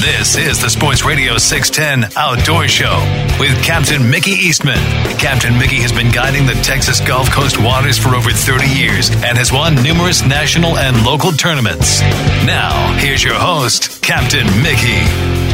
This is the Sports Radio 610 Outdoor Show with Captain Mickey Eastman. Captain Mickey has been guiding the Texas Gulf Coast waters for over 30 years and has won numerous national and local tournaments. Now, here's your host, Captain Mickey.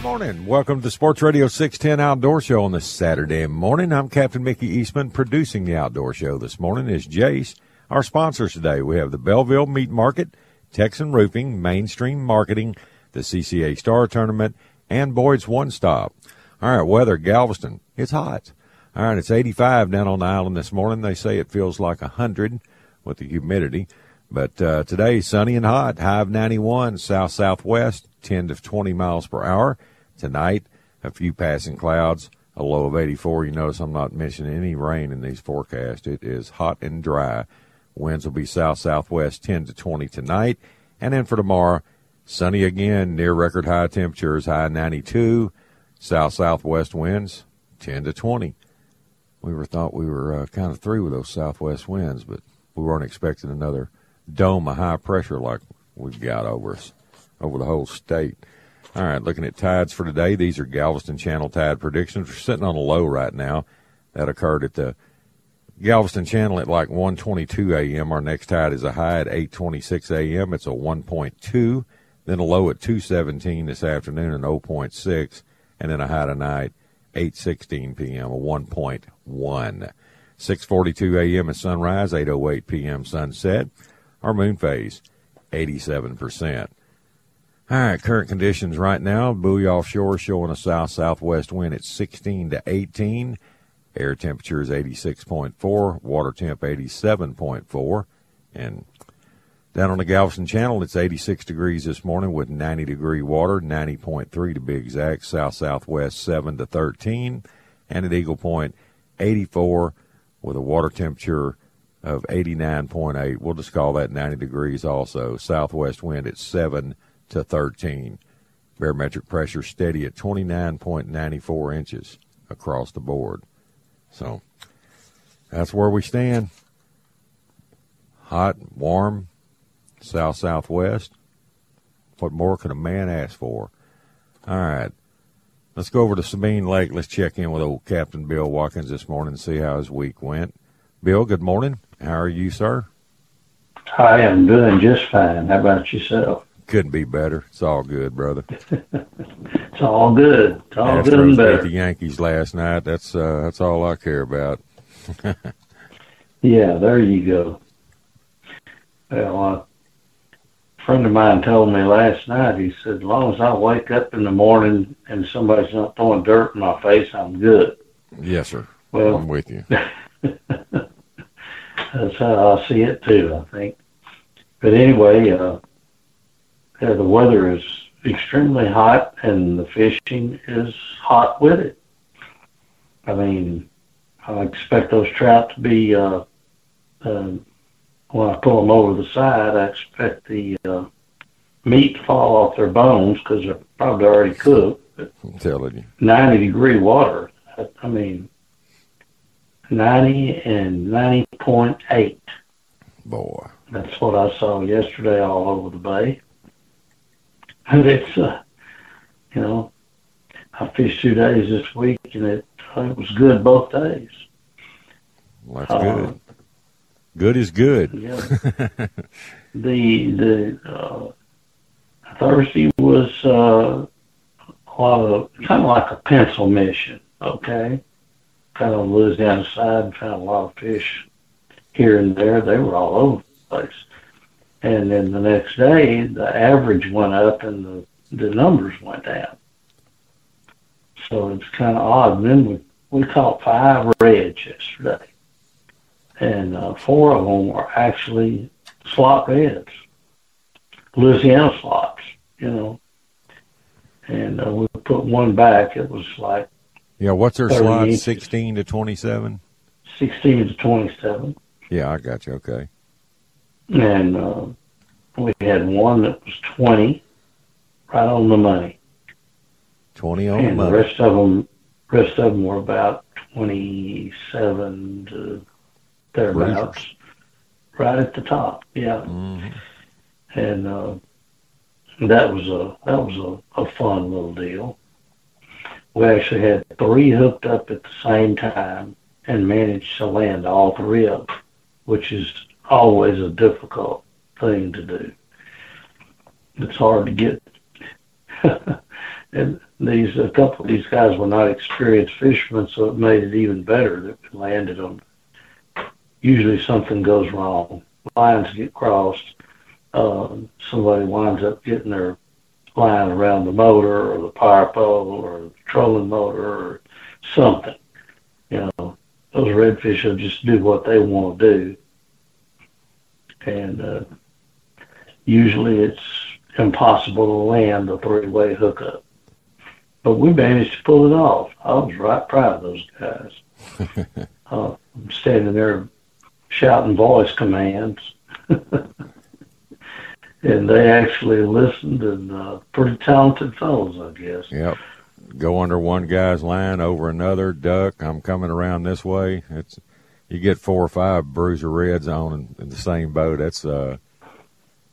Good morning. Welcome to Sports Radio 610 Outdoor Show on this Saturday morning. I'm Captain Mickey Eastman. Producing the Outdoor Show this morning is Jace. Our sponsors today, we have the Belleville Meat Market, Texan Roofing, Mainstream Marketing, the CCA Star Tournament, and Boyd's One Stop. All right, weather, Galveston. It's hot. All right, it's 85 down on the island this morning. They say it feels like 100 with the humidity. But uh, today, sunny and hot, high of 91, south southwest, 10 to 20 miles per hour. Tonight, a few passing clouds, a low of 84. You notice I'm not mentioning any rain in these forecasts. It is hot and dry. Winds will be south southwest, 10 to 20 tonight. And then for tomorrow, sunny again, near record high temperatures, high 92, south southwest winds, 10 to 20. We were thought we were uh, kind of through with those southwest winds, but we weren't expecting another dome of high pressure like we've got over us, over the whole state. All right, looking at tides for today. These are Galveston Channel tide predictions. We're sitting on a low right now. That occurred at the Galveston Channel at like 1:22 a.m. Our next tide is a high at 8:26 a.m. It's a 1.2, then a low at 2:17 this afternoon, an 0.6, and then a high tonight 8:16 p.m. a 1.1. 6:42 a.m. at sunrise, 8:08 p.m. sunset. Our moon phase 87%. All right, current conditions right now. Buoy offshore showing a south southwest wind at 16 to 18. Air temperature is 86.4. Water temp 87.4. And down on the Galveston Channel, it's 86 degrees this morning with 90 degree water, 90.3 to be exact. South southwest 7 to 13. And at Eagle Point, 84 with a water temperature of 89.8. We'll just call that 90 degrees also. Southwest wind at 7 to 13. Barometric pressure steady at 29.94 inches across the board. So that's where we stand. Hot, warm, south southwest. What more could a man ask for? All right. Let's go over to Sabine Lake. Let's check in with old Captain Bill Watkins this morning and see how his week went. Bill, good morning. How are you, sir? I am doing just fine. How about yourself? Couldn't be better. It's all good, brother. It's all good. It's all good Astros and beat the. Yankees last night. That's uh, that's all I care about. Yeah, there you go. Well, uh, a friend of mine told me last night, he said, as long as I wake up in the morning and somebody's not throwing dirt in my face, I'm good. Yes, sir. Well- I'm with you. That's how I see it too, I think. But anyway, uh, yeah, the weather is extremely hot and the fishing is hot with it. I mean, I expect those trout to be, uh, uh, when I pull them over the side, I expect the uh, meat to fall off their bones because they're probably already cooked. I'm telling you. 90 degree water. I, I mean, 90 and 90.8. Boy. That's what I saw yesterday all over the bay. And it's, uh, you know, I fished two days this week, and it uh, it was good both days. Well, that's good. Good is good. Yeah. the the uh, Thursday was uh, a lot of kind of like a pencil mission. Okay, kind of Louisiana side found a lot of fish here and there. They were all over the place. And then the next day, the average went up and the the numbers went down. So it's kind of odd. And then we we caught five reds yesterday and uh, four of them were actually slot reds, Louisiana slots, you know. And uh, we put one back. It was like yeah. What's their slot? Sixteen to twenty-seven. Sixteen to twenty-seven. Yeah, I got you. Okay. And uh, we had one that was twenty, right on the money. Twenty on and the money. the rest of them, rest of them were about twenty-seven to thereabouts, right at the top. Yeah, Mhm. and uh, that was a that was a, a fun little deal. We actually had three hooked up at the same time and managed to land all three of them, which is always a difficult thing to do. It's hard to get. and these a couple of these guys were not experienced fishermen, so it made it even better that we landed them. Usually something goes wrong. Lines get crossed. Um, somebody winds up getting their line around the motor or the power pole or the trolling motor or something. You know, those redfish will just do what they want to do. And uh, usually it's impossible to land a three-way hookup. But we managed to pull it off. I was right proud of those guys. uh, I'm standing there shouting voice commands. and they actually listened and uh, pretty talented fellows, I guess. Yep. Go under one guy's line, over another, duck. I'm coming around this way. It's you get four or five bruiser reds on in, in the same boat. That's uh,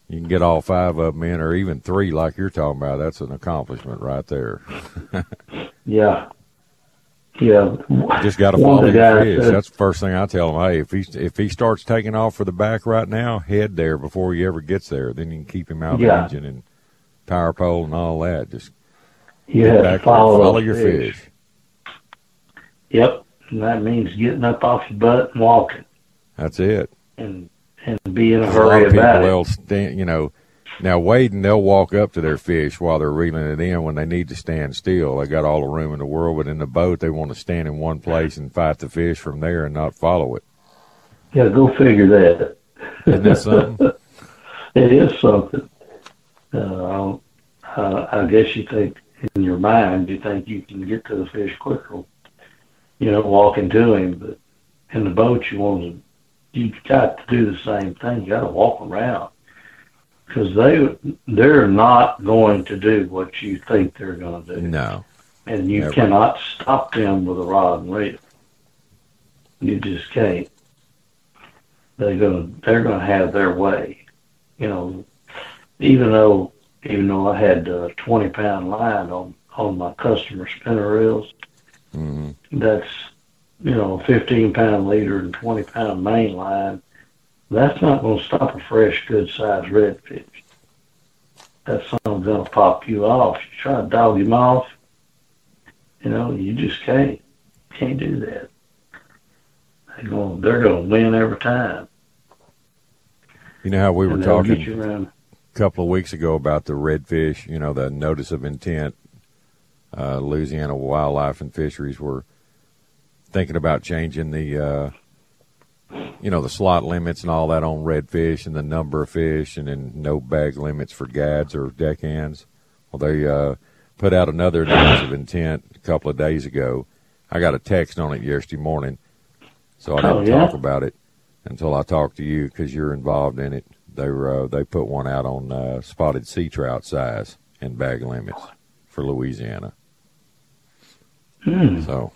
you can get all five of them in, or even three, like you're talking about. That's an accomplishment right there. Yeah. Yeah. Just got to follow the your fish. said- That's the first thing I tell him. Hey, if he if he starts taking off for the back right now, head there before he ever gets there. Then you can keep him out of the engine and power pole and all that. Just to follow, follow your fish. fish. Yep. And that means getting up off your butt and walking That's it. and and be in a a lot hurry of people it. they'll stand, you know. Now wading, they'll walk up to their fish while they're reeling it in when they need to stand still. They got all the room in the world, but in the boat, they want to stand in one place and fight the fish from there and not follow it. Yeah, go figure that. Isn't that something? It is something. Uh, uh, I guess you think in your mind you think you can get to the fish quicker, you know, walking to him. But in the boat, you want to, you've got to do the same thing. You got to walk around because they they're not going to do what you think they're going to do, no. and you Never. cannot stop them with a rod and reel. You just can't. They're gonna they're gonna have their way, you know. Even though even though I had a twenty pound line on on my customer spinner reels, hmm that's you know fifteen pound leader and twenty pound main line. That's not going to stop a fresh, good sized redfish. That's something going to pop you off. You try to dog him off, you know, you just can't can't do that. They're going they're going to win every time. You know how we were talking get you around. a couple of weeks ago about the redfish, you know, the notice of intent. Uh, Louisiana Wildlife and Fisheries were thinking about changing the, uh, you know, the slot limits and all that on redfish and the number of fish and then no bag limits for gads or deckhands. Well, they uh, put out another notice of intent a couple of days ago. I got a text on it yesterday morning, so I didn't Oh, yeah? talk about it until I talked to you because you're involved in it. They were uh, they put one out on uh, spotted sea trout size and bag limits for Louisiana. Hmm. So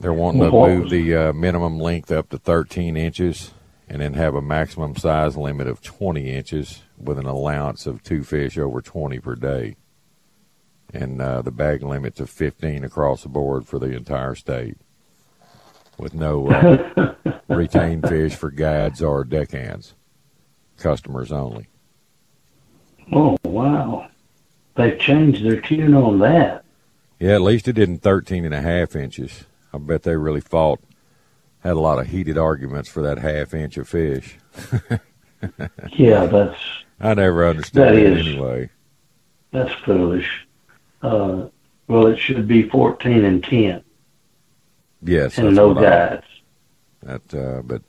they're wanting to move the uh, minimum length up to 13 inches and then have a maximum size limit of 20 inches with an allowance of two fish over 20 per day. and uh, the bag limit to 15 across the board for the entire state, with no uh, retained fish for guides or deckhands, customers only. Oh wow, they've changed their tune on that. Yeah, at least it didn't 13 and a half inches. I bet they really fought, had a lot of heated arguments for that half inch of fish. yeah, that's. I never understood that is- anyway. That's foolish. Uh, well, it should be 14 and 10 Yes, and no what I- That, uh, but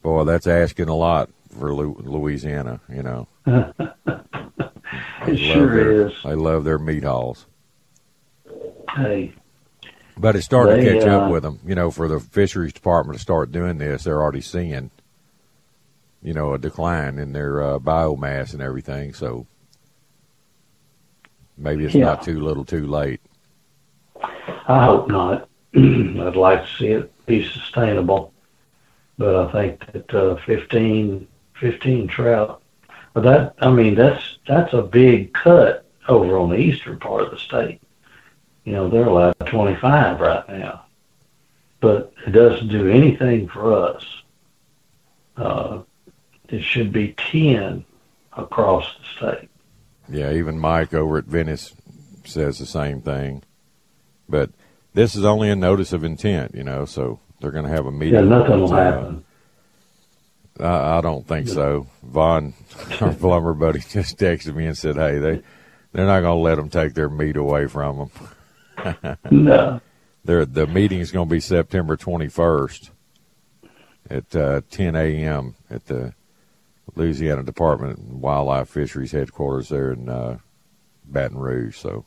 boy, that's asking a lot for Louisiana. You know, It sure their, is. I love their meat halls, Hey, but it's starting to catch uh, up with them. You know, for the fisheries department to start doing this, they're already seeing, you know, a decline in their uh, biomass and everything. So maybe it's Yeah. not too little, too late. I hope not. I'd like to see it be sustainable, but I think that uh, 15, 15 trout. But that, I mean, that's that's a big cut over on the eastern part of the state. You know, they're allowed 25 right now, but it doesn't do anything for us. Uh, it should be 10 across the state. Yeah, even Mike over at Venice says the same thing. But this is only a notice of intent, you know, so they're going to have a meeting. Yeah, nothing will Uh, happen. I, I don't think so. Vaughn, our plumber buddy, just texted me and said, "Hey, they they're not going to let them take their meat away from them. No. They're, the meeting is going to be September 21st at uh, 10 a.m. at the Louisiana Department of Wildlife Fisheries headquarters there in uh, Baton Rouge. So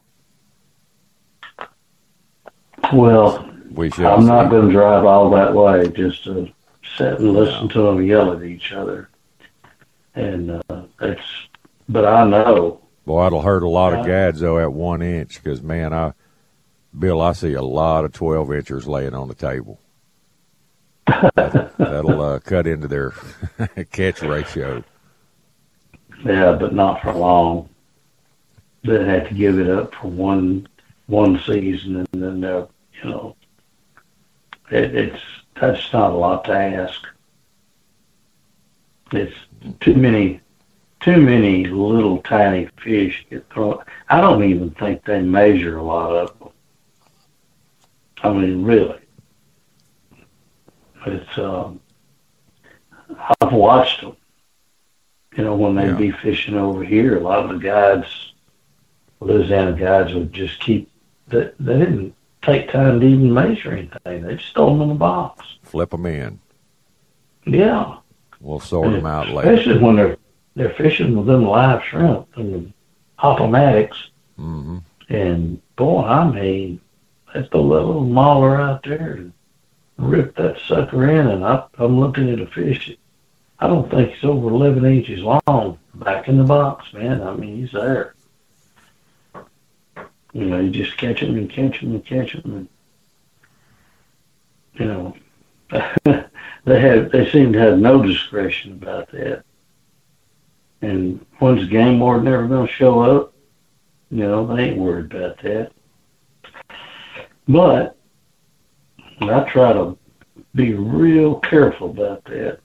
Well, we shall I'm see. not going to drive all that way just to sit and listen to them yell at each other. And uh, it's, but I know, Boy, it'll hurt a lot of gads though at one inch because man, I Bill, I see a lot of twelve inchers laying on the table. That- That'll uh, cut into their catch ratio. yeah, but not for long. They have to give it up for one one season, and then they're, you know, it, it's that's not a lot to ask. It's too many, too many little tiny fish get thrown. I don't even think they measure a lot of them. I mean, really. It's um, I've watched them. You know, when they'd Yeah. be fishing over here, a lot of the guides, Louisiana guides, would just keep. They, they didn't take time to even measure anything. They just throw them in the box. Flip them in. Yeah, We'll sort them out later. especially when they're they're fishing with them live shrimp and the hopomatics. hmm And boy, I mean, throw that little mauler out there and rip that sucker in, and I, I'm looking at a fish. I don't think he's over 11 inches long back in the box, man. I mean, he's there. You know, you just catch him and catch him and catch him, and you know, they have they seem to have no discretion about that. And when's the game warden ever going to show up? You know, they ain't worried about that. But I try to be real careful about that.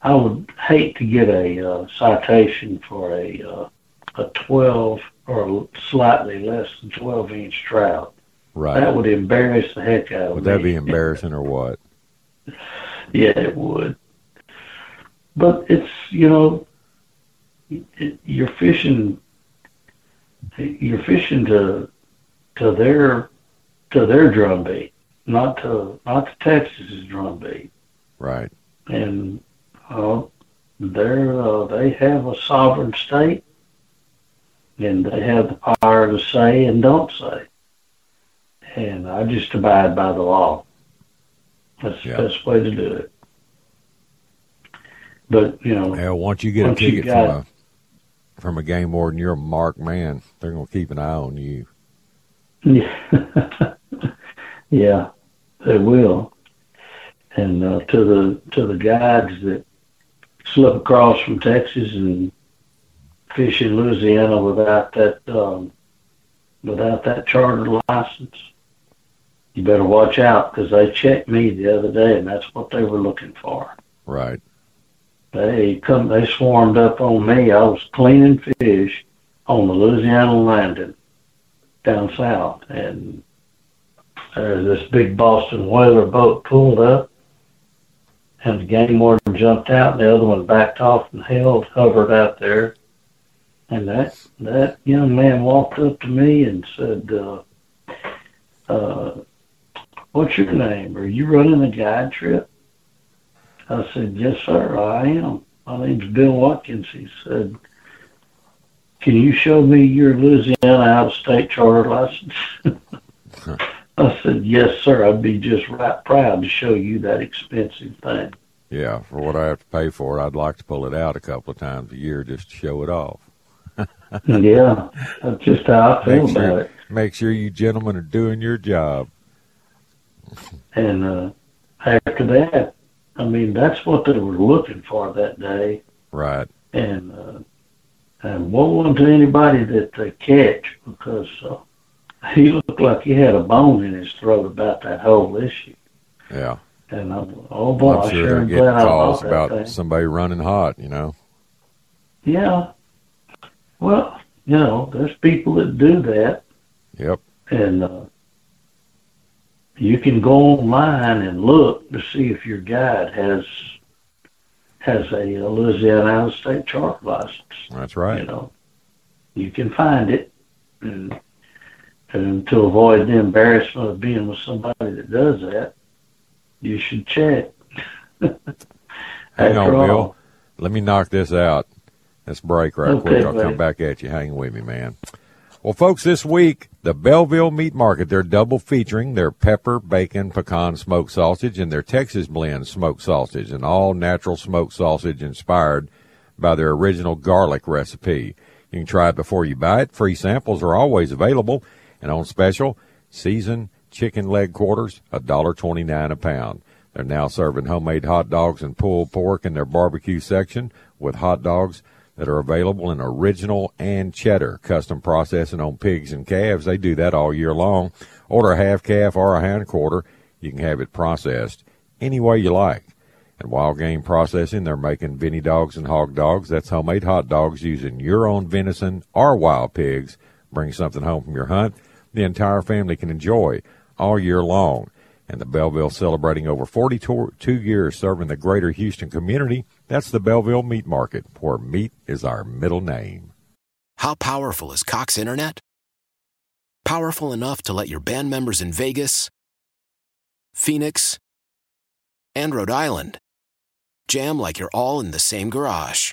I would hate to get a uh, citation for a uh, a 12 or slightly less than 12 inch trout. Right. That would embarrass the heck out of Would me. Would that be embarrassing or what? Yeah, it would. But it's you know, it, you're fishing. You're fishing to to their to their drumbeat, not to not to Texas's drumbeat, Right. and uh, they're uh, they have a sovereign state, and they have the power to say and don't say. And I just abide by the law. That's Yeah. the best way to do it. But you know, Well, once you get a Once you ticket got- from a from a game warden, you're a marked man. They're going to keep an eye on you. Yeah, yeah, they will. And uh, to the to the guides that slip across from Texas and fish in Louisiana without that um, without that charter license, you better watch out because they checked me the other day, and that's what they were looking for. Right. They come, they swarmed up on me. I was cleaning fish on the Louisiana landing down south, and uh, this big Boston whaler boat pulled up, and the game warden jumped out, and the other one backed off and held, hovered out there. And that that young man walked up to me and said, uh, uh, "What's your name? Are you running a guide trip?" I said, "Yes, sir, I am. My name's Bill Watkins." He said, "Can you show me your Louisiana out-of-state charter license?" I said, "Yes, sir. I'd be just right proud to show you that expensive thing." Yeah, for what I have to pay for it, I'd like to pull it out a couple of times a year just to show it off. yeah, that's just how I feel Make about sure, it. make sure you gentlemen are doing your job. And uh, after that, I mean, that's what they were looking for that day. Right. And uh, and woe unto anybody that they catch because uh, he looked like he had a bone in his throat about that whole issue. Yeah. And I'm, oh boy, I'm sure they're getting glad calls about thing. somebody running hot, you know. Yeah. Well, you know, there's people that do that, Yep. and uh, you can go online and look to see if your guide has has a, uh Louisiana out-of-state chart license. That's right. You know, you can find it, and, and to avoid the embarrassment of being with somebody that does that, you should check. Hang on, all, Bill. Let me knock this out. Let's break right Okay, quick. I'll buddy. come back at you. Hang with me, man. Well, folks, this week, the Belleville Meat Market, they're double featuring their pepper, bacon, pecan smoked sausage and their Texas blend smoked sausage, an all natural smoked sausage inspired by their original garlic recipe. You can try it before you buy it. Free samples are always available. And on special, seasoned chicken leg quarters, $1.29 a pound. They're now serving homemade hot dogs and pulled pork in their barbecue section with hot dogs that are available in original and cheddar custom processing on pigs and calves. They do that all year long. Order a half calf or a hind quarter. You can have it processed any way you like. And wild game processing, they're making Vinny dogs and hog dogs. That's homemade hot dogs using your own venison or wild pigs. Bring something home from your hunt. The entire family can enjoy all year long. And the Belleville celebrating over 42 years serving the greater Houston community. That's the Belleville Meat Market, where meat is our middle name. How powerful is Cox Internet? Powerful enough to let your band members in Vegas, Phoenix, and Rhode Island jam like you're all in the same garage.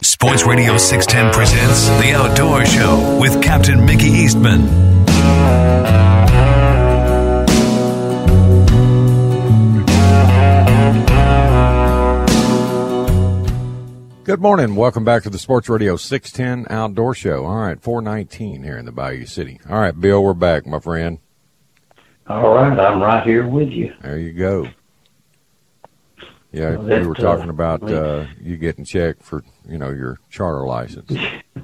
Sports Radio 610 presents The Outdoor Show with Captain Mickey Eastman. Good morning. Welcome back to the Sports Radio 610 Outdoor Show. All right, 419 here in the Bayou City. All right, Bill, we're back, my friend. All right, I'm right here with you. There you go. Yeah, Well, we were talking uh, about uh, you getting checked for, you know, your charter license,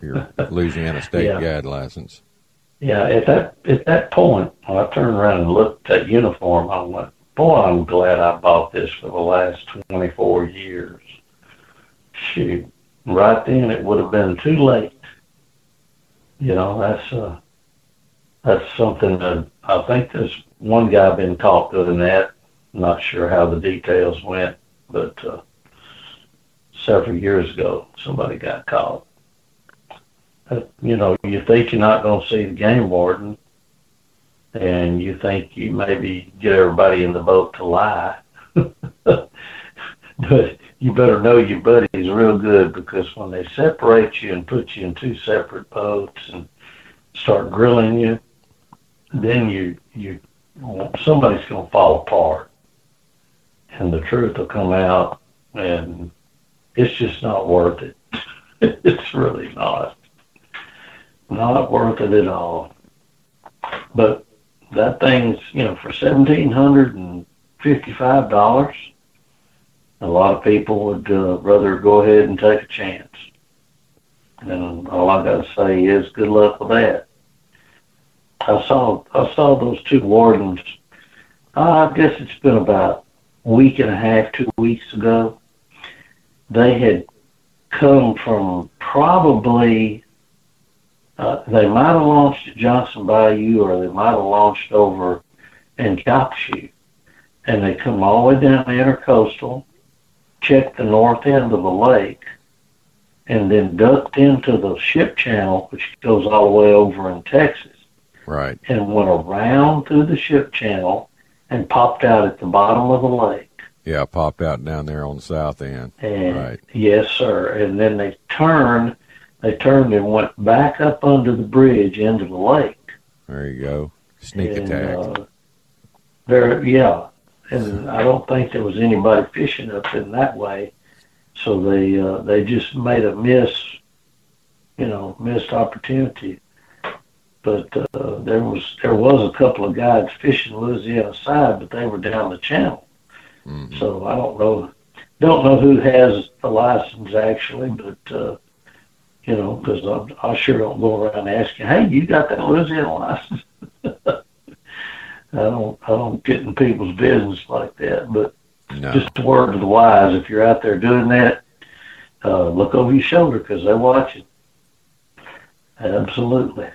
your Louisiana State Yeah. guide license. Yeah, at that at that point, when I turned around and looked at that uniform, I went, "Boy, I'm glad I bought this for the last 24 years." Shoot, right then it would have been too late. You know, that's uh, that's something that I think there's one guy been caught doing that. Not sure how the details went, but uh, several years ago, somebody got caught. Uh, you know, you think you're not going to see the game warden, and you think you maybe get everybody in the boat to lie. but you better know your buddies real good because when they separate you and put you in two separate boats and start grilling you, then you you somebody's going to fall apart, and the truth will come out, and it's just not worth it. it's really not not worth it at all. But that thing's, you know, for seventeen hundred and fifty-five dollars, a lot of people would uh, rather go ahead and take a chance. And all I got to say is, good luck with that. I saw I saw those two wardens. I guess it's been about week and a half, two weeks ago. They had come from probably uh, they might have launched at Johnson Bayou or they might have launched over in Calcasieu. And they come all the way down the intercoastal, checked the north end of the lake, and then ducked into the ship channel, which goes all the way over in Texas, Right. and went around through the ship channel and popped out at the bottom of the lake. Yeah, popped out down there on the south end. And Right. yes, sir. And then they turned, they turned and went back up under the bridge into the lake. There you go. Sneak and, attack. Uh, there, yeah, and I don't think there was anybody fishing up in that way, so they uh, they just made a miss, you know, missed opportunity. But uh, there was there was a couple of guys fishing Louisiana side, but they were down the channel. Mhm. So I don't know, don't know who has the license actually, but uh, you know, because I, I sure don't go around asking, hey, you got that Louisiana license? I don't, I don't get in people's business like that. But No. just a word to the wise: if you're out there doing that, uh, look over your shoulder because they're watching. Absolutely.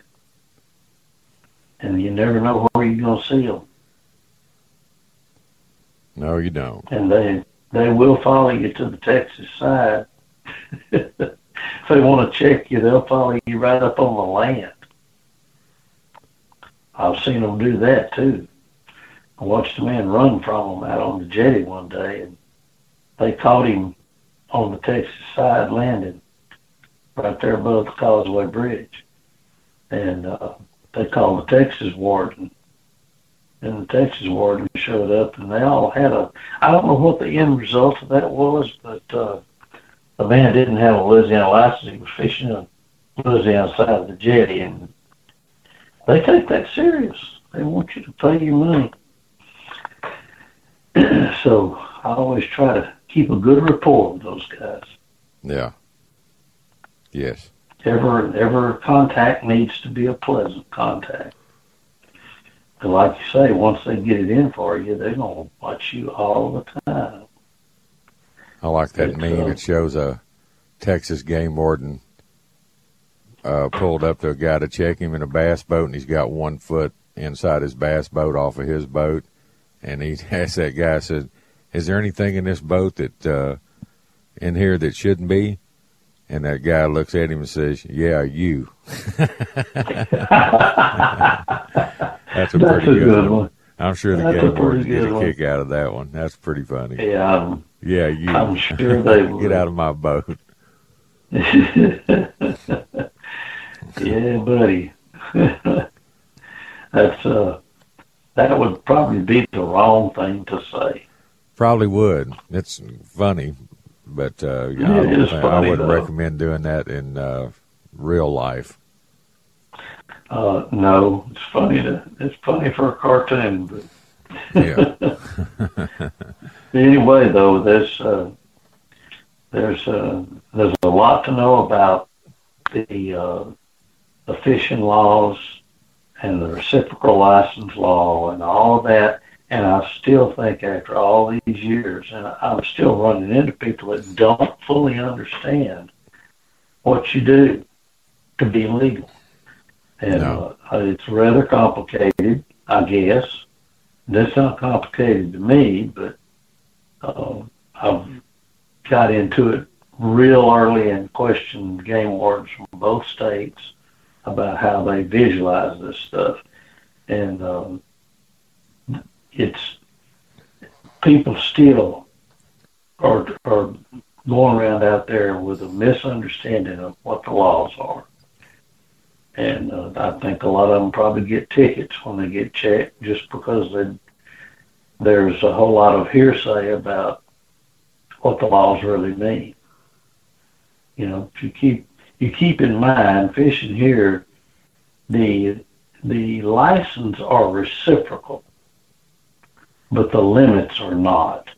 And you never know where you're going to see them. No, you don't. and they they will follow you to the Texas side. if they want to check you, they'll follow you right up on the land. I've seen them do that too. I watched a man run from them out on the jetty one day, and they caught him on the Texas side landing, right there above the Causeway Bridge, and uh, they called the Texas warden and the Texas warden showed up, and they all had a. I don't know what the end result of that was, but uh, the man didn't have a Louisiana license. He was fishing on Louisiana side of the jetty, and they take that serious. They want you to pay your money. so I always try to keep a good rapport with those guys. Yeah. Yes. Ever, ever contact needs to be a pleasant contact. And like you say, once they get it in for you, they're gonna watch you all the time. I like that It's, meme. uh, It shows a Texas game warden uh, pulled up to a guy to check him in a bass boat, and he's got one foot inside his bass boat off of his boat, and he asked that guy, said, "Is there anything in this boat that uh, in here that shouldn't be?" And that guy looks at him and says, "Yeah, you." That's a That's pretty a good, good one. one. I'm sure the That's a game get a one. kick out of that one. That's pretty funny. Yeah, I'm, Yeah, you. I'm sure they would. get out of my boat. yeah, buddy. That's uh, that would probably be the wrong thing to say. Probably would. It's funny, but uh, Yeah, I, it don't is I wouldn't though. recommend doing that in uh, real life. Uh, no, it's funny to it's funny for a cartoon, but Yeah. anyway, though, there's uh, there's uh, there's a lot to know about the uh, the fishing laws and the reciprocal license law and all of that. And I still think after all these years, and I'm still running into people that don't fully understand what you do to be legal. And No. uh, it's rather complicated, I guess. That's not complicated to me, but uh, I've got into it real early and questioned game wardens from both states about how they visualize this stuff. And um, it's people still are, are going around out there with a misunderstanding of what the laws are. And uh, I think a lot of them probably get tickets when they get checked just because they, there's a whole lot of hearsay about what the laws really mean. You know, if you keep you keep in mind fishing here, the the license are reciprocal, but the limits are not.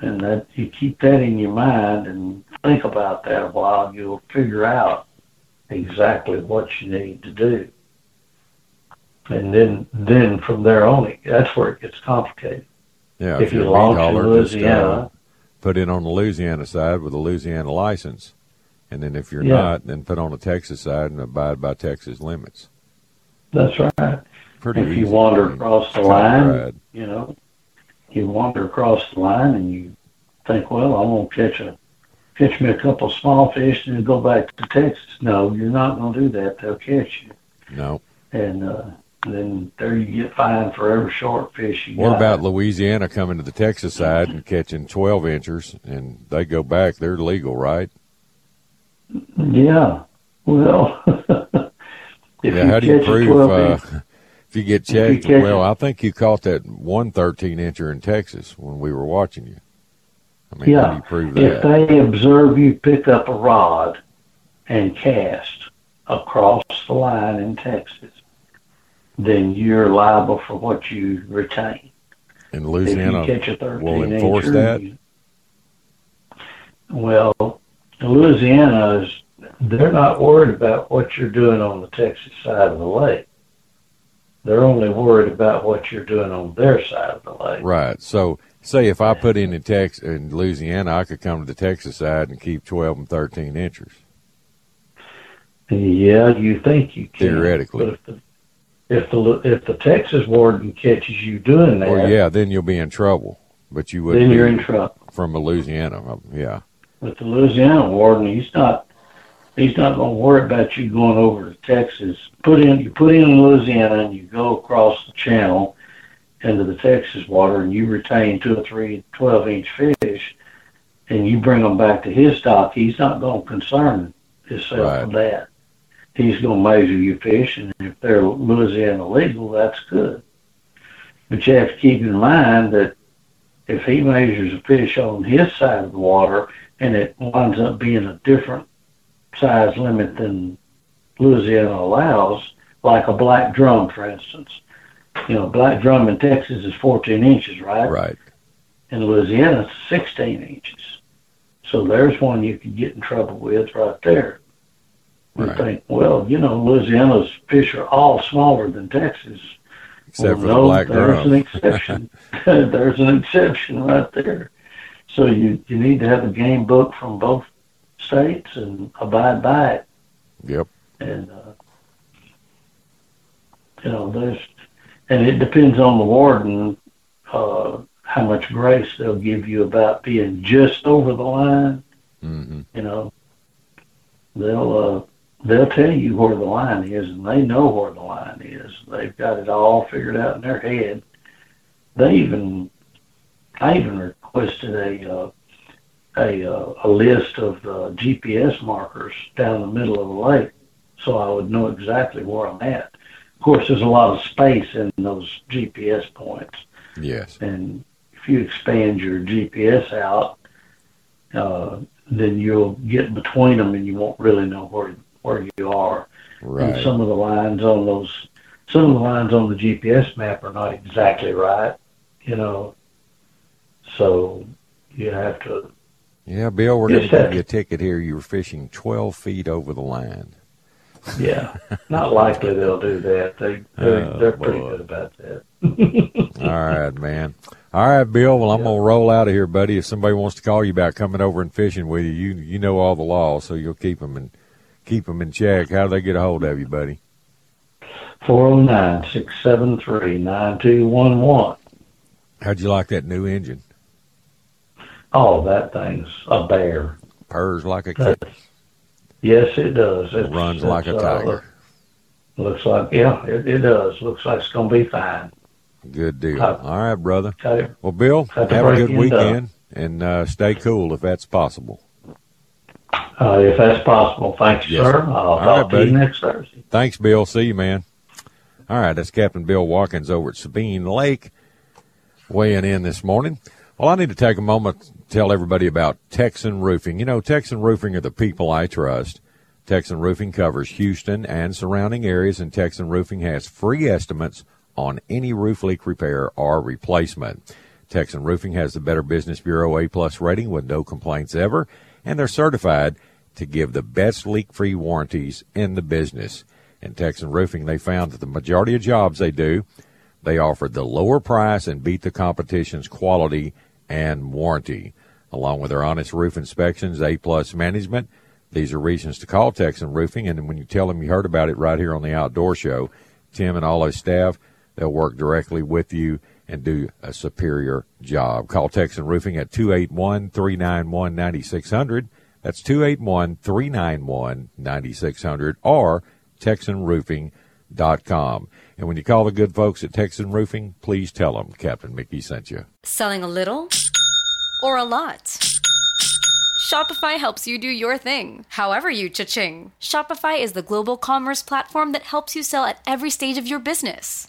And that you keep that in your mind and think about that a while, you'll figure out exactly what you need to do. And then then from there on, it, that's where it gets complicated. Yeah, If you're a meat launch in hauler, just, uh, Louisiana- put in on the Louisiana side with a Louisiana license, and then if you're Yeah. not, then put on the Texas side and abide by Texas limits. That's right. Pretty if easy. you wander across the line, dried. you know, you wander across the line and you think, well, I'm gonna catch a catch me a couple small fish and then go back to Texas. No, you're not gonna do that. They'll catch you, No. and uh, then there you get fined for every short fish you What got. about Louisiana coming to the Texas side and catching 12 inchers, and they go back? They're legal, right? Yeah. Well, if yeah. How do you prove 12 uh, you get If you checked? well, it- I think you caught that one 13 incher in Texas when we were watching you. I mean, how do yeah. you prove If they observe you pick up a rod and cast across the line in Texas, then you're liable for what you retain. In Louisiana, if you catch a 13 will enforce incher, that? you- well, Louisiana is they're not worried about what you're doing on the Texas side of the lake. They're only worried about what you're doing on their side of the lake. Right. So, say if I put in in Tex in Louisiana, I could come to the Texas side and keep 12 and 13 inches. Yeah, you think you can Theoretically. but if the if the if the Texas warden catches you doing that, Well, yeah, then you'll be in trouble. But you would then you're in trouble. from a Louisiana. Yeah. But the Louisiana warden, he's not he's not going to worry about you going over to Texas. Put in you put in Louisiana and you go across the channel into the Texas water and you retain two or three 12 inch fish and you bring them back to his dock. He's not going to concern himself Right. with that. He's going to measure your fish, and if they're Louisiana legal, that's good. But you have to keep in mind that if he measures a fish on his side of the water and it winds up being a different size limit than Louisiana allows, like a black drum, for instance. You know, black drum in Texas is 14 inches, right? Right. In Louisiana, it's 16 inches. So there's one you could get in trouble with right there. You Right. think, well, you know, Louisiana's fish are all smaller than Texas. Except Well, for no, the black there's drum. an exception. there's an exception right there. So you you need to have a game book from both states and abide by it. Yep. And uh, you know, there's and it depends on the warden uh, how much grace they'll give you about being just over the line. hmm You know, they'll uh, they'll tell you where the line is, and they know where the line is. They've got it all figured out in their head. They even, I even requested a uh, a uh, a list of uh, GPS markers down in the middle of the lake, so I would know exactly where I'm at. Of course, there's a lot of space in those GPS points, Yes. and if you expand your GPS out, uh, then you'll get between them, and you won't really know where where you are. Right. And some of the lines on those, some of the lines on the GPS map are not exactly right, you know. So you have to, Yeah, Bill, we're going to give you a ticket here. You were fishing 12 feet over the line. yeah. not likely they'll do that. They they're, Oh, they're pretty good about that. All right, man. All right, Bill. Well, I'm gonna roll out of here, buddy. If somebody wants to call you about coming over and fishing with you, you you know all the laws, so you'll keep them and keep them in check. How do they get a hold of you, buddy? Four zero nine six seven three nine two one one. How'd you like that new engine? Oh, that thing's a bear. Purrs like a cat. yes, it does. It runs like a tiger. looks like yeah, it, it does. Looks like it's gonna be fine. Good deal. Uh, All right, brother. Okay. Well, Bill, Have have a good weekend and uh, stay cool if that's possible. Uh, if that's possible, thank you, Yes, sir. sir. I'll All talk right, to buddy. you next Thursday. Thanks, Bill. See you, man. All right, that's Captain Bill Watkins over at Sabine Lake weighing in this morning. Well, I need to take a moment tell everybody about Texan Roofing. You know, Texan Roofing are the people I trust. Texan Roofing covers Houston and surrounding areas, and Texan Roofing has free estimates on any roof leak repair or replacement. Texan Roofing has the Better Business Bureau A plus rating with no complaints ever, and they're certified to give the best leak-free warranties in the business. In Texan Roofing, they found that the majority of jobs they do, they offered the lower price and beat the competition's quality and warranty. Along with their honest roof inspections, A plus management, these are reasons to call Texan Roofing. And when you tell them you heard about it right here on the Outdoor Show, Tim and all his staff, they'll work directly with you and do a superior job. Call Texan Roofing at 281 391 9600. That's 281 391 9600 or TexanRoofing.com. And when you call the good folks at Texan Roofing, please tell them Captain Mickey sent you. Selling a little or a lot? Shopify helps you do your thing, however you cha-ching. Shopify is the global commerce platform that helps you sell at every stage of your business.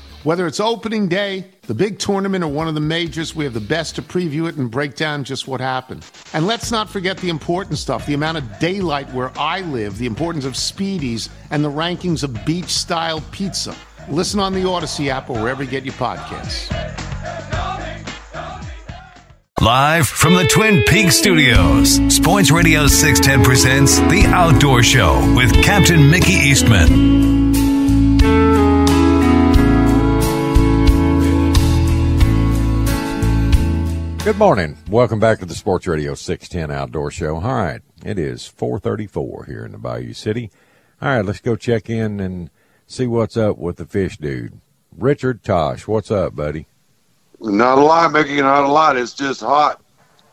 Whether it's opening day, the big tournament, or one of the majors, we have the best to preview it and break down just what happened. And let's not forget the important stuff the amount of daylight where I live, the importance of speedies, and the rankings of beach style pizza. Listen on the Odyssey app or wherever you get your podcasts. Live from the Twin Peaks studios, Sports Radio 610 presents The Outdoor Show with Captain Mickey Eastman. Good morning. Welcome back to the Sports Radio 610 Outdoor Show. All right, it is 434 here in the Bayou City. All right, let's go check in and see what's up with the fish dude. Richard Tatsch, what's up, buddy? Not a lot, Mickey. Not a lot. It's just hot.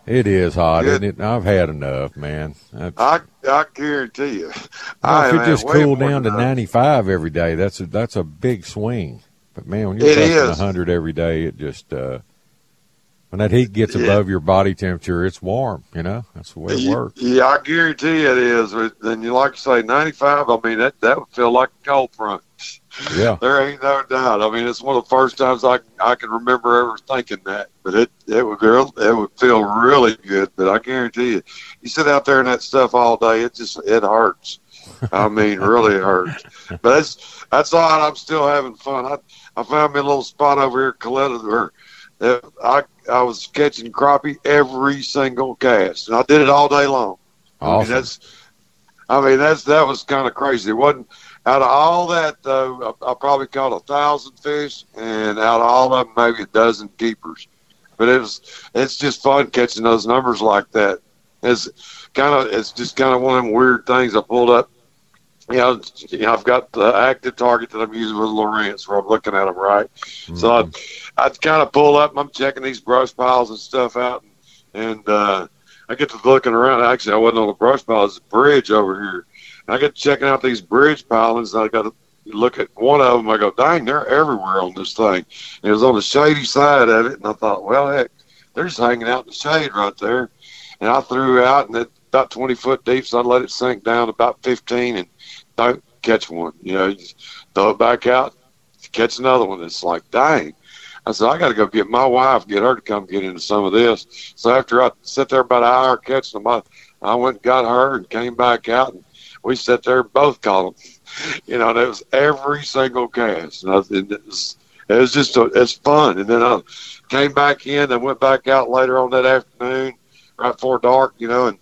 It is hot, isn't it? I've had enough, man. That's, I I guarantee you. I if it just cooled down to 95 every day, that's a, that's a big swing. But man, when you're It touching. 100 every day, it just uh, when that heat gets Yeah. above your body temperature, it's warm. You know, that's the way it works. Yeah, I guarantee it is. Then you like to say ninety five. I mean that that would feel like a cold front. Yeah, There ain't no doubt. I mean, it's one of the first times I I can remember ever thinking that. But it it would real it would feel really good. But I guarantee you, you sit out there in that stuff all day, it just it hurts. I mean, really hurts. But that's that's all right. I'm still having fun. I I found me a little spot over here, Coletta, where I I was catching crappie every single cast, and I did it all day long. I mean, that's I mean, that's that was kind of crazy. It wasn't out of all that though. I, I probably caught a thousand fish, and out of all of them, maybe a dozen keepers. But it was it's just fun catching those numbers like that. It's kind of it's just kind of one of them weird things. I pulled up. You know, you know, I've got the active target that I'm using with Lowrance, where I'm looking at them right. So I, I kind of pull up. I'm checking these brush piles and stuff out, and, and uh, I get to looking around. Actually, I wasn't on the brush pile; it's a bridge over here. And I get to checking out these bridge pilings. And I got to look at one of them. I go, "Dang, they're everywhere on this thing." And it was on the shady side of it, and I thought, "Well, heck, they're just hanging out in the shade right there." And I threw out, and it about 20 foot deep, so I let it sink down about 15, and don't catch one. You know, you throw it back out, catch another one. It's like, dang. I said, I got to go get my wife, get her to come get into some of this. So after I sat there about an hour catching them, I, I went and got her and came back out, and we sat there both caught them. You know, and it was every single cast. And I, it, was, it was just, a, it's fun. And then I came back in and went back out later on that afternoon, right before dark, you know, and,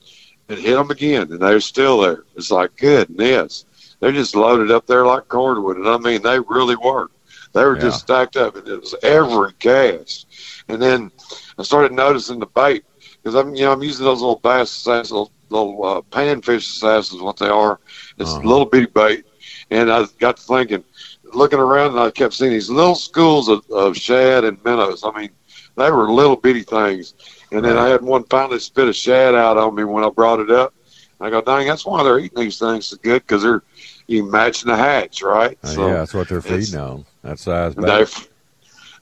and hit them again. And they were still there. It's like, goodness. They're just loaded up there like cordwood. And I mean, they really were. They were just stacked up, and it was every cast. And then I started noticing the bait because I'm, you know, I'm using those little bass assassins, little, little uh, panfish assassins, what they are. It's a little bitty bait, and I got to thinking, looking around, and I kept seeing these little schools of, of shad and minnows. I mean, they were little bitty things. And then I had one finally spit a shad out on me when I brought it up. I go, dang, that's why they're eating these things so good because they're you matching the hatch, right? Uh, So yeah, that's what they're feeding on. That size they,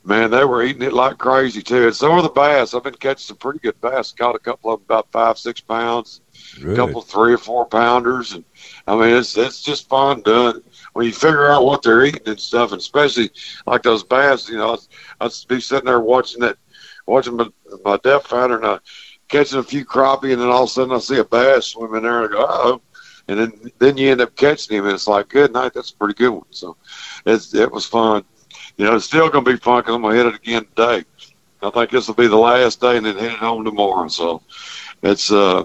man, they were eating it like crazy too. And so are the bass. I've been catching some pretty good bass. Caught a couple of them about five, six pounds. A Good. couple three or four pounders, and I mean it's it's just fun doing it. when you figure out what they're eating and stuff, and especially like those bass. You know, I'd, I'd be sitting there watching that, watching my, my depth finder, and I catching a few crappie, and then all of a sudden I see a bass swimming there, and I go, oh. And then, then you end up catching him, and it's like, good night, that's a pretty good one. So, it's it was fun. You know, it's still going to be fun because I'm going to hit it again today. I think this will be the last day, and then hit it home tomorrow. So, it's uh,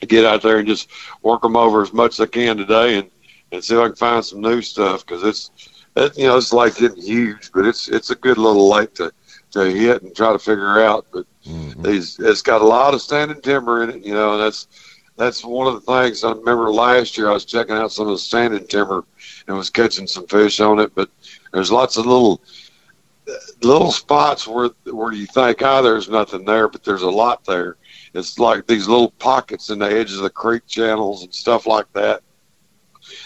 get out there and just work them over as much as I can today, and and see if I can find some new stuff because it's, it, you know, it's like getting huge, but it's it's a good little lake to to hit and try to figure out. But these, it's got a lot of standing timber in it, you know, and that's that's one of the things I remember last year I was checking out some of the standing timber and was catching some fish on it, but there's lots of little little spots where where you think, oh, there's nothing there, but there's a lot there. It's like these little pockets in the edges of the creek channels and stuff like that.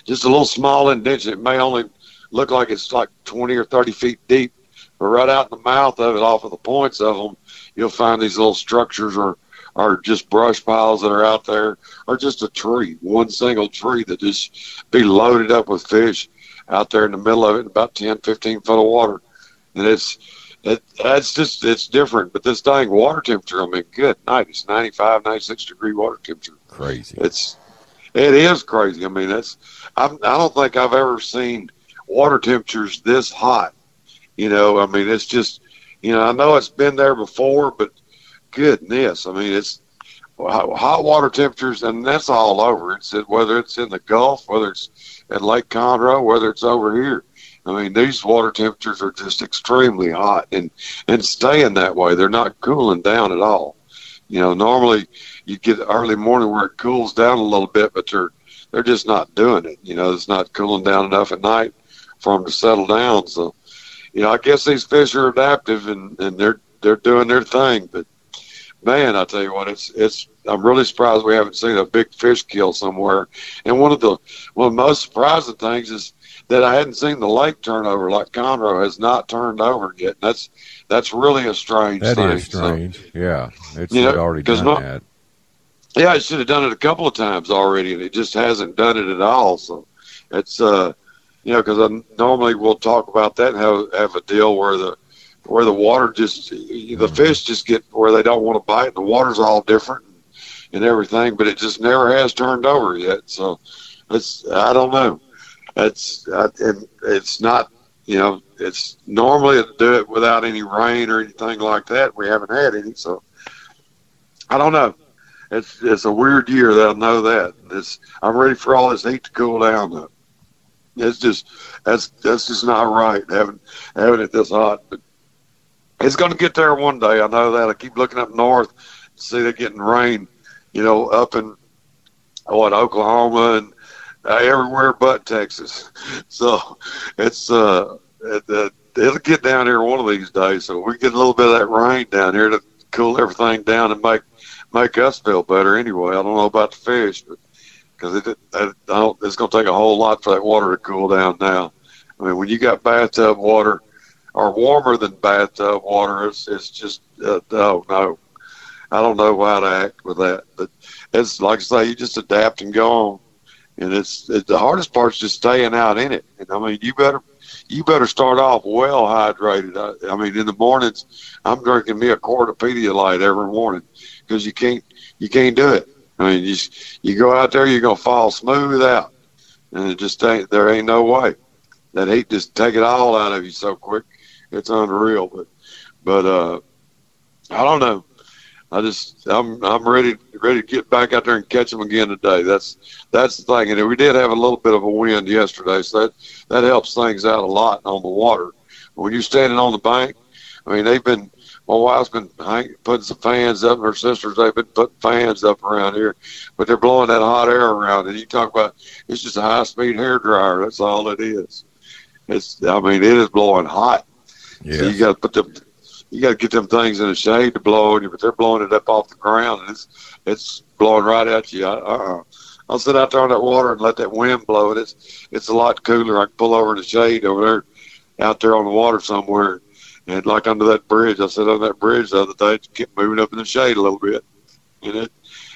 Just a little small indentation. It may only look like it's like 20 or 30 feet deep, but right out in the mouth of it, off of the points of them, you'll find these little structures or or just brush piles that are out there, or just a tree, one single tree that just be loaded up with fish out there in the middle of it, about 10, 15 foot of water. And it's, it, it's just, it's different. But this dang water temperature, I mean, good night. It's 95, 96 degree water temperature. Crazy. It's, it is crazy. I mean, that's, I'm, I don't think I've ever seen water temperatures this hot. You know, I mean, it's just, you know, I know it's been there before, but goodness, I mean, it's hot water temperatures, and that's all over. It's whether it's in the Gulf, whether it's at Lake Conroe, whether it's over here. I mean, these water temperatures are just extremely hot and and staying that way. They're not cooling down at all. You know, normally you get early morning where it cools down a little bit, but they're they're just not doing it. You know, it's not cooling down enough at night for them to settle down. So, you know, I guess these fish are adaptive and and they're they're doing their thing, but man, I tell you what, it's it's. I'm really surprised we haven't seen a big fish kill somewhere. And one of the one of the most surprising things is that I hadn't seen the lake turn over like Conroe has not turned over yet. That's that's really a strange That thing. is strange. So, yeah, it's You know, already done not- that. yeah, it should have done it a couple of times already, and it just hasn't done it at all. So it's uh, you know, because normally we'll talk about that and have have a deal where the where the water just the mm-hmm. fish just get where they don't want to bite, the water's all different and everything, but it just never has turned over yet. So it's I don't know. It's I, and it's not you know it's normally to do it without any rain or anything like that. We haven't had any, so I don't know. It's it's a weird year. That I know that. It's I'm ready for all this heat to cool down though. It's just that's that's just not right having having it this hot. But it's going to get there one day. I know that. I keep looking up north, see they're getting rain, you know, up in what Oklahoma and uh, everywhere but Texas. So it's uh, it, uh, it'll get down here one of these days. So we get a little bit of that rain down here to cool everything down and make make us feel better. Anyway, I don't know about the fish, but because it, it, I don't, it's going to take a whole lot for that water to cool down now. I mean, when you got bathtub water or warmer than bathtub water, it's it's just uh, oh no, I don't know how to act with that. But it's like I say, you just adapt and go on. And it's, the hardest part's just staying out in it. And I mean, you better you better start off well hydrated. I, I mean, in the mornings, I'm drinking me a quart of Pedialyte every morning because you can't you can't do it. I mean, you you go out there, you're gonna fall smooth out, and it just ain't there ain't no way. That heat just take it all out of you so quick. It's unreal. But but uh, I don't know. I just I'm I'm ready ready to get back out there and catch them again today. That's that's the thing. And we did have a little bit of a wind yesterday, so that that helps things out a lot on the water. When you're standing on the bank, I mean they've been my wife's been putting some fans up, and her sisters they've been putting fans up around here, but they're blowing that hot air around. And you talk about it's just a high speed hair dryer. That's all it is. It's I mean it is blowing hot. So you got to put them you got to get them things in the shade to blow you, but they're blowing it up off the ground, and it's it's blowing right at you. I, uh-uh. I'll sit out there on that water and let that wind blow it. It's it's a lot cooler. I can pull over in the shade over there, out there on the water somewhere, and like under that bridge. I sat on that bridge the other day, kept moving up in the shade a little bit, and it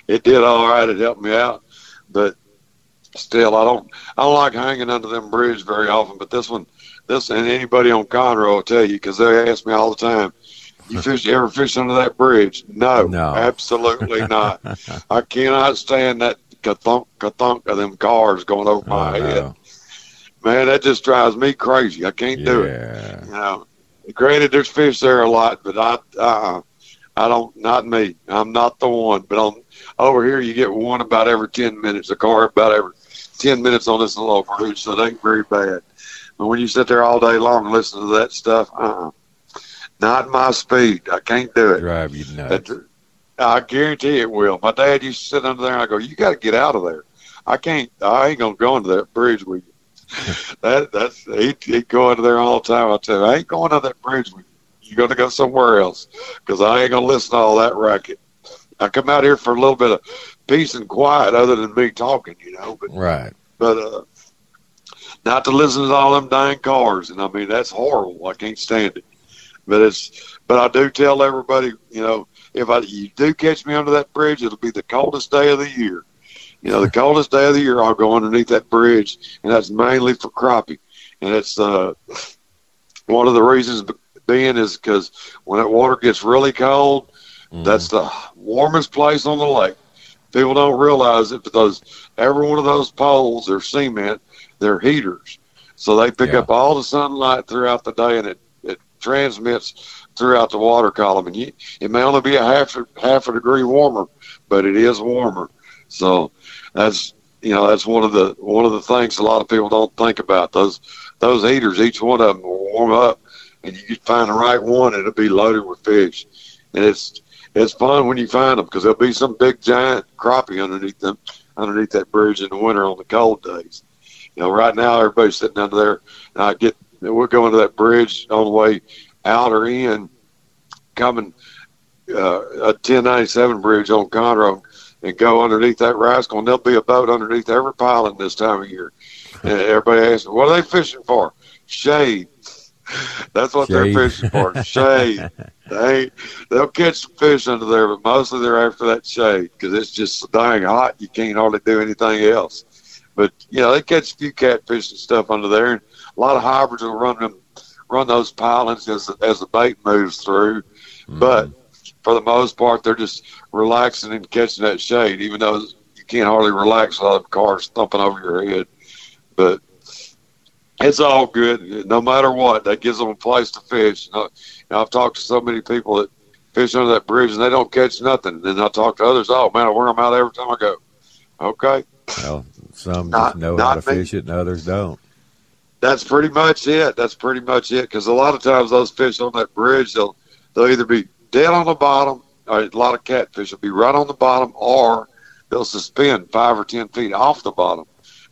it did all right. It helped me out, but still, I don't I don't like hanging under them bridges very often. But this one, this and anybody on Conroe will tell you because they ask me all the time. You fish? Ever fish under that bridge? No, No. absolutely not. I cannot stand that ka-thunk, ka-thunk of them cars going over my I head. Man, that just drives me crazy. I can't do it. Yeah. You know, granted, there's fish there a lot, but I, uh, I don't, not me. I'm not the one. But on over here, you get one about every ten minutes. A car about every ten minutes on this little bridge, so it ain't very bad. But when you sit there all day long and listen to that stuff, uh, uh not my speed. I can't do it. Drive you nuts. That- I guarantee it will. My dad used to sit under there and I go, You gotta get out of there. I can't I ain't gonna go into that bridge with you. that that's he'd, he'd go under there all the time. I tell you, I ain't going under that bridge with you. You're gonna go somewhere else because I ain't gonna listen to all that racket. I come out here for a little bit of peace and quiet, other than me talking, you know. But Right. but uh, not to listen to all them dang cars, and I mean that's horrible. I can't stand it. But it's but I do tell everybody, you know, if I you do catch me under that bridge, it'll be the coldest day of the year. You know, the coldest day of the year, I'll go underneath that bridge, and that's mainly for crappie. And it's uh, one of the reasons being is because when that water gets really cold, that's the warmest place on the lake. People don't realize it because every one of those poles are cement, they're heaters. So they pick Yeah. up all the sunlight throughout the day and it, it transmits throughout the water column. And you, it may only be a half a, half a degree warmer, but it is warmer. So that's you know that's one of the one of the things a lot of people don't think about. Those those heaters, each one of them will warm up, and you can find the right one, and it'll be loaded with fish, and it's it's fun when you find them because there'll be some big giant crappie underneath them underneath that bridge in the winter on the cold days. You know, right now everybody's sitting under there, and I get we're going to that bridge on the way out or in, coming uh, a 1097 bridge on Conroe and go underneath that rascal, and there'll be a boat underneath every pilot this time of year. And everybody asks, "What are they fishing for?" Shade. That's what they're fishing for. Shade. they they'll catch some fish under there, but mostly they're after that shade because it's just so dang hot. You can't hardly do anything else. But you know they catch a few catfish and stuff under there, and a lot of hybrids will run them run those pilings as as the bait moves through. Mm-hmm. But for the most part, they're just relaxing and catching that shade, even though you can't hardly relax without the cars thumping over your head. But it's all good, no matter what. That gives them a place to fish. You know, you know, I've talked to so many people that fish under that bridge and they don't catch nothing. Then I talk to others. Oh man, I wear them out every time I go. Okay, Well, some Not- just know how to me. fish it, and others don't. that's pretty much it. That's pretty much it. Because a lot of times those fish on that bridge, they'll they'll either be dead on the bottom, or a lot of catfish will be right on the bottom, or they'll suspend five or ten feet off the bottom.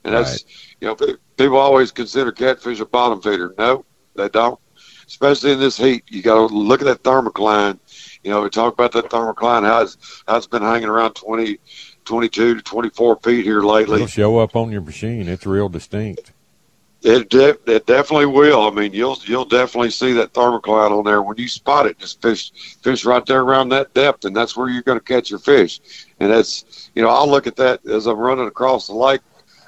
And that's you know people always consider catfish a bottom feeder. No, they don't. Especially in this heat, you got to look at that thermocline. You know, we talk about that thermocline how it's how it's been hanging around 20, 22 to twenty four feet here lately. It'll show up on your machine. It's real distinct. It, de- it definitely will. I mean, you'll you'll definitely see that thermocline on there when you spot it. Just fish fish right there around that depth, and that's where you're going to catch your fish. And that's you know I'll look at that as I'm running across the lake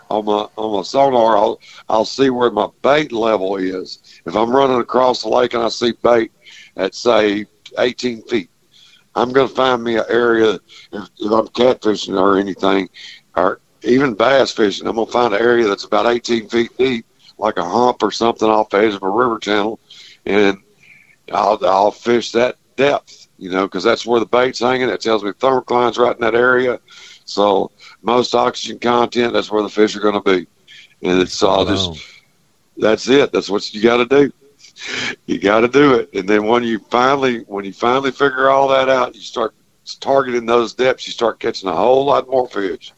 on my on my sonar. I'll I'll see where my bait level is. If I'm running across the lake and I see bait at say 18 feet, I'm going to find me an area. If, if I'm catfishing or anything, or even bass fishing, I'm going to find an area that's about 18 feet deep like a hump or something off the edge of a river channel, and I'll I'll fish that depth, you know, because that's where the bait's hanging. It tells me thermocline's right in that area, so most oxygen content, that's where the fish are going to be, and it's all just that's it. That's what you got to do. You got to do it, and then when you finally when you finally figure all that out, you start targeting those depths. You start catching a whole lot more fish.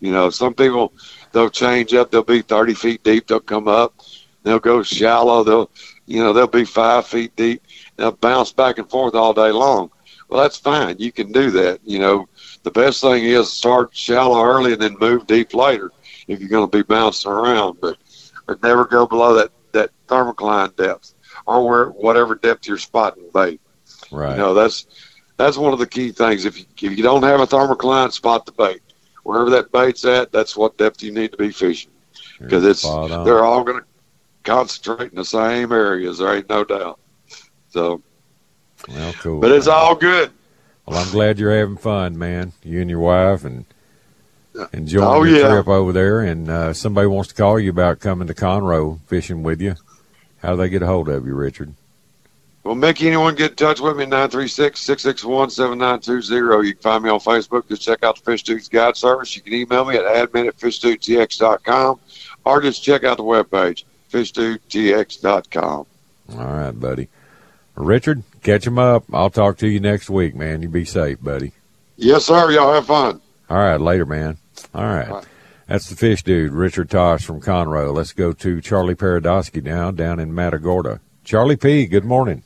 You know, some people they'll change up. They'll be 30 feet deep. They'll come up. They'll go shallow. They'll, you know, they'll be five feet deep. They'll bounce back and forth all day long. Well, that's fine. You can do that. You know, the best thing is start shallow early and then move deep later if you're going to be bouncing around. But, but never go below that, that thermocline depth or where whatever depth you're spotting the bait. Right. You know, that's that's one of the key things. If you, if you don't have a thermocline, spot the bait. Wherever that bait's at, that's what depth you need to be fishing because it's they're all going to concentrate in the same areas. There ain't no doubt. So, Well, cool. but it's all good. Well, I'm glad you're having fun, man. You and your wife and enjoying Oh, your yeah. trip over there. And uh, somebody wants to call you about coming to Conroe fishing with you. How do they get a hold of you, Richard? Well, Mickey, anyone get in touch with me? 936-661-7920. You can find me on Facebook. Just check out the Fish Dudes Guide Service. You can email me at admin at fishdudetx.com or just check out the webpage, fishdudetx.com. All right, buddy. Richard, catch him up. I'll talk to you next week, man. You be safe, buddy. Yes, sir. Y'all have fun. All right, later, man. All right. That's the fish dude, Richard Tatsch from Conroe. Let's go to Charlie Paradowski now down in Matagorda. Charlie P., good morning.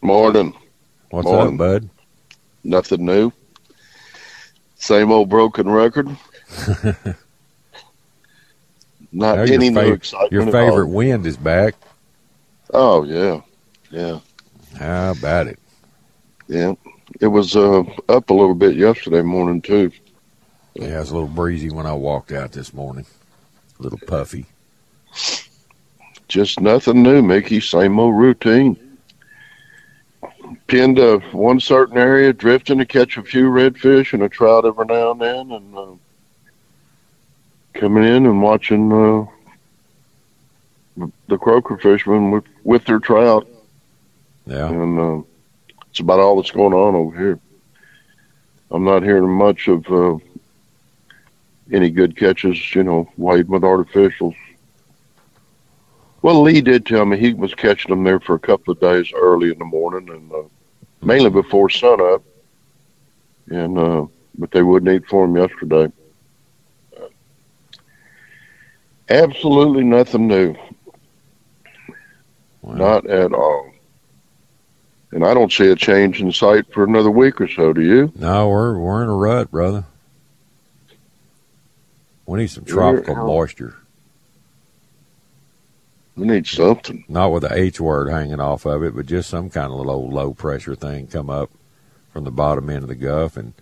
Morning. What's Morning. up, bud? Nothing new. Same old broken record. Not Now any your, new fav- excitement. your favorite wind is back. Oh yeah, yeah, How about it? yeah. It was uh, up a little bit yesterday morning too. Yeah, it was a little breezy when I walked out this morning. A little puffy. Just nothing new, Mickey. Same old routine. Pinned to one certain area, drifting to catch a few redfish and a trout every now and then, and uh, coming in and watching uh, the croaker fishermen with, with their trout. Yeah. And uh, it's about all that's going on over here. I'm not hearing much of uh, any good catches, you know, wading with artificials. Well, Lee did tell me he was catching them there for a couple of days early in the morning, and uh, mainly before sunup. And uh, but they wouldn't eat for him yesterday. Absolutely nothing new. Not at all. and I don't see a change in sight for another week or so. Do you? No, we're we're in a rut, brother. We need some tropical moisture. We need something. Not with the H word hanging off of it, but just some kind of little old low pressure thing come up from the bottom end of the Gulf and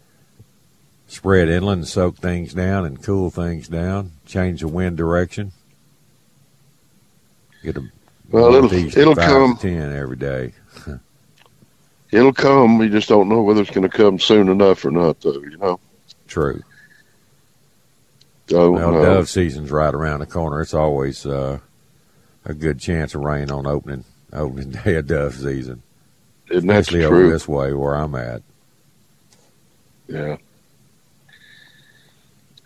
spread inland and soak things down and cool things down, change the wind direction. Get a Well, it'll- it'll come. ten every day. It'll come. We just don't know whether it's going to come soon enough or not, though. You know. True. Don't Well, dove season's right around the corner. It's always uh, a good chance of rain on opening opening day of dove season. Isn't that Especially true? over this way where I'm at. Yeah.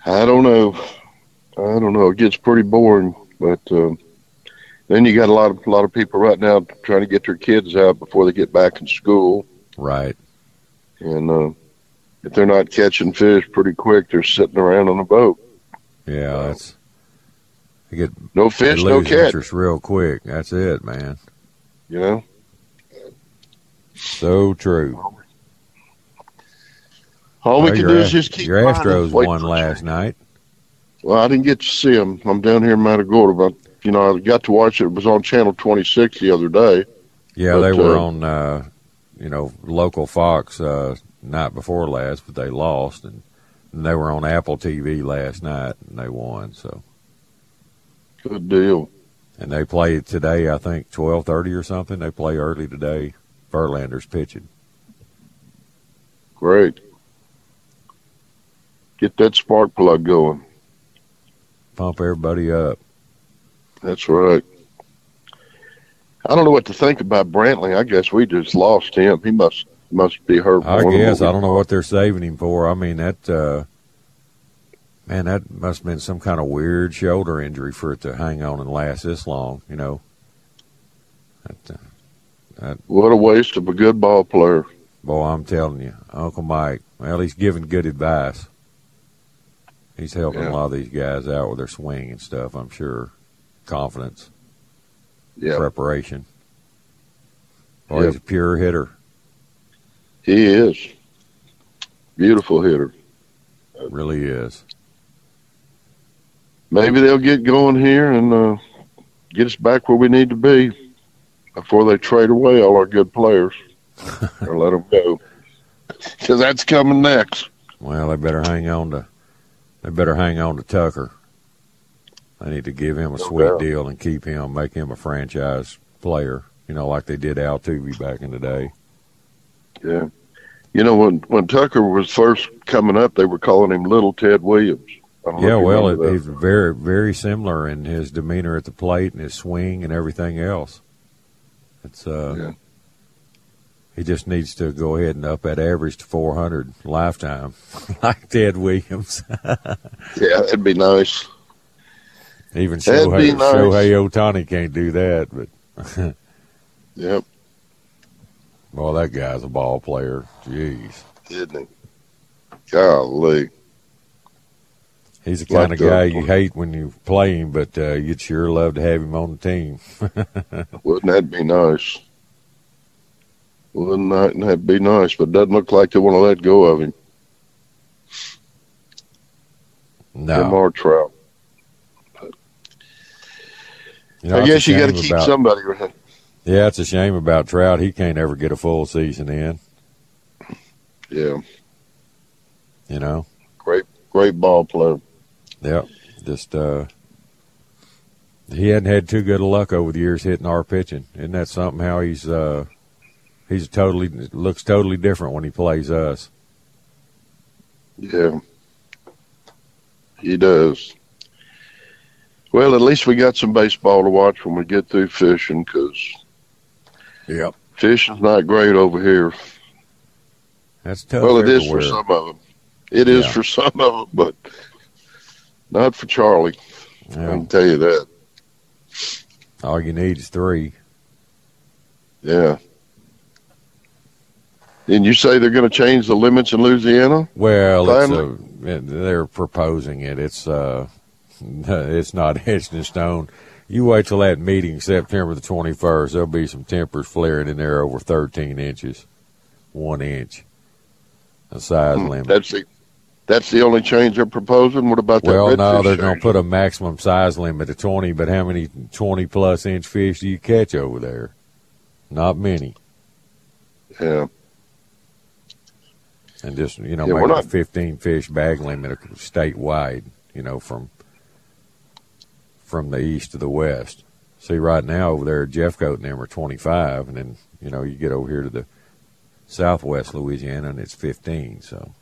I don't know. I don't know. It gets pretty boring, but um, then you got a lot of a lot of people right now trying to get their kids out before they get back in school, Right. and uh, if they're not catching fish pretty quick, they're sitting around on a boat. Yeah, that's you get No fish, no catch. interest real quick. That's it, man. You know. So true. All we Well, can do is just keep your Astros won last night. Well, I didn't get to see them. I'm down here in Matagorda, but you know, I got to watch it. It was on Channel 26 the other day. Yeah, But, they were uh, on uh, you know local Fox uh, night before last, but they lost, and they were on Apple TV last night, and they won. So Good deal. and they play today. I think twelve thirty or something. They play early today. Verlander's pitching. Great. Get that spark plug going. Pump everybody up. That's right. I don't know what to think about Brantley. I guess we just lost him. He must must be hurt. I guess I don't know what they're saving him for. I mean that uh man, that must have been some kind of weird shoulder injury for it to hang on and last this long. You know. That, uh, that, What a waste of a good ball player. boy, I'm telling you, Uncle Mike. Well, he's giving good advice. He's helping Yeah. a lot of these guys out with their swing and stuff. I'm sure, confidence, Yeah, preparation. Boy, Yep. he's a pure hitter. He is. Beautiful hitter. Really is. Maybe they'll get going here and uh, get us back where we need to be before they trade away all our good players or let them go. Because that's coming next. Well, they better hang on to they better hang on to Tucker. They need to give him a sweet deal and keep him, make him a franchise player. You know, like they did Altuve back in the day. Yeah. You know, when when Tucker was first coming up, they were calling him Little Ted Williams. I don't know Yeah, well, it, he's very very similar in his demeanor at the plate and his swing and everything else. It's uh, Yeah. he just needs to go ahead and up that average to 400 lifetime, like Ted Williams. yeah, that'd be nice. Even That'd Shohei, nice. Shohei Ohtani can't do that, but Yep, well, that guy's a ball player. Jeez. didn't he? Golly. He's the kind Like of guy you hate when you play him, but uh, you'd sure love to have him on the team. Wouldn't that be nice? Wouldn't that be nice? But it doesn't look like they want to let go of him. No, or Trout. You know, I guess you got to keep about- somebody around. Yeah, it's a shame about Trout. He can't ever get a full season in. Yeah, You know. great, great ball player. Yep. Just uh, he hadn't had too good of luck over the years hitting our pitching. Isn't that something? How he's uh, he's totally looks totally different when he plays us. Yeah, he does. Well, at least we got some baseball to watch when we get through fishing, because Yep. fishing's not great over here. That's tough. well, it is everywhere. for some of them. It is Yeah. for some of them, but not for Charlie. I can tell you that. All you need is three. Yeah. Didn't you say they're going to change the limits in Louisiana? Well, it's Finally? a, they're proposing it. It's uh, it's not etched in stone. You wait till that meeting September the 21st. There'll be some tempers flaring in there over 13 inches, one inch, a size Hmm, limit. That's the that's the only change they're proposing. What about that? Well, no, they're going to put a maximum size limit of 20, but how many 20 plus inch fish do you catch over there? Not many. Yeah. And just, you know, Yeah, make a not- 15 fish bag limit statewide, you know, from from the east to the west. See, right now over there, Jeffcoat and them are 25, and then, you know, you get over here to the southwest Louisiana and it's 15, so.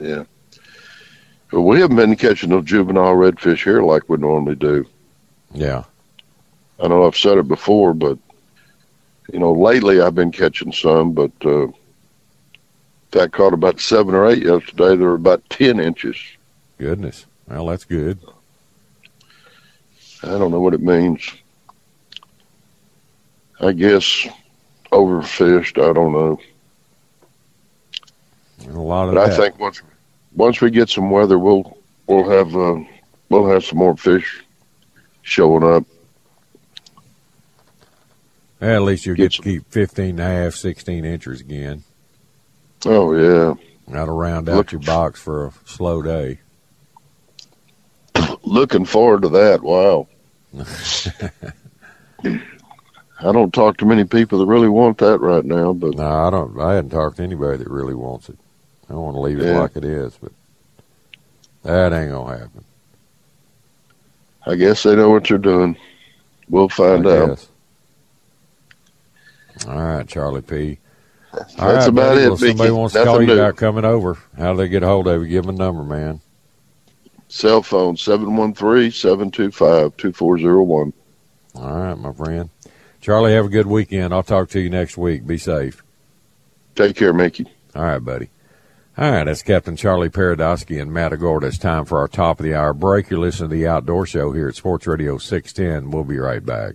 Yeah. Well, we haven't been catching no juvenile redfish here like we normally do. Yeah. I know I've said it before, but you know, lately I've been catching some, but uh, in fact, caught about seven or eight yesterday. They were about ten inches. Goodness. Well, that's good. I don't know what it means. I guess overfished. I don't know, And a lot of but I think once once we get some weather, we'll we'll have uh, we'll have some more fish showing up. At least you'll get to keep 15 and a half, 16 inches again. Oh yeah, That'll round out Look- your box for a slow day. Looking forward to that. Wow. I don't talk to many people that really want that right now, but No, I don't. I hadn't talked to anybody that really wants it. I want to leave it like it is, but that ain't gonna happen. I guess they know what you're doing. We'll find out. All right, Charlie P. All That's right, about buddy. it, Well, somebody wants to call you new. about coming over. How do they get a hold of you? Give them a number, man. Cell phone 713-725-2401. All right, my friend. Charlie, have a good weekend. I'll talk to you next week. Be safe. Take care, Mickey. All right, buddy. All right, that's Captain Charlie Paradowski and Matagorda. It's time for our top of the hour break. You're listening to the Outdoor Show here at Sports Radio 610. We'll be right back.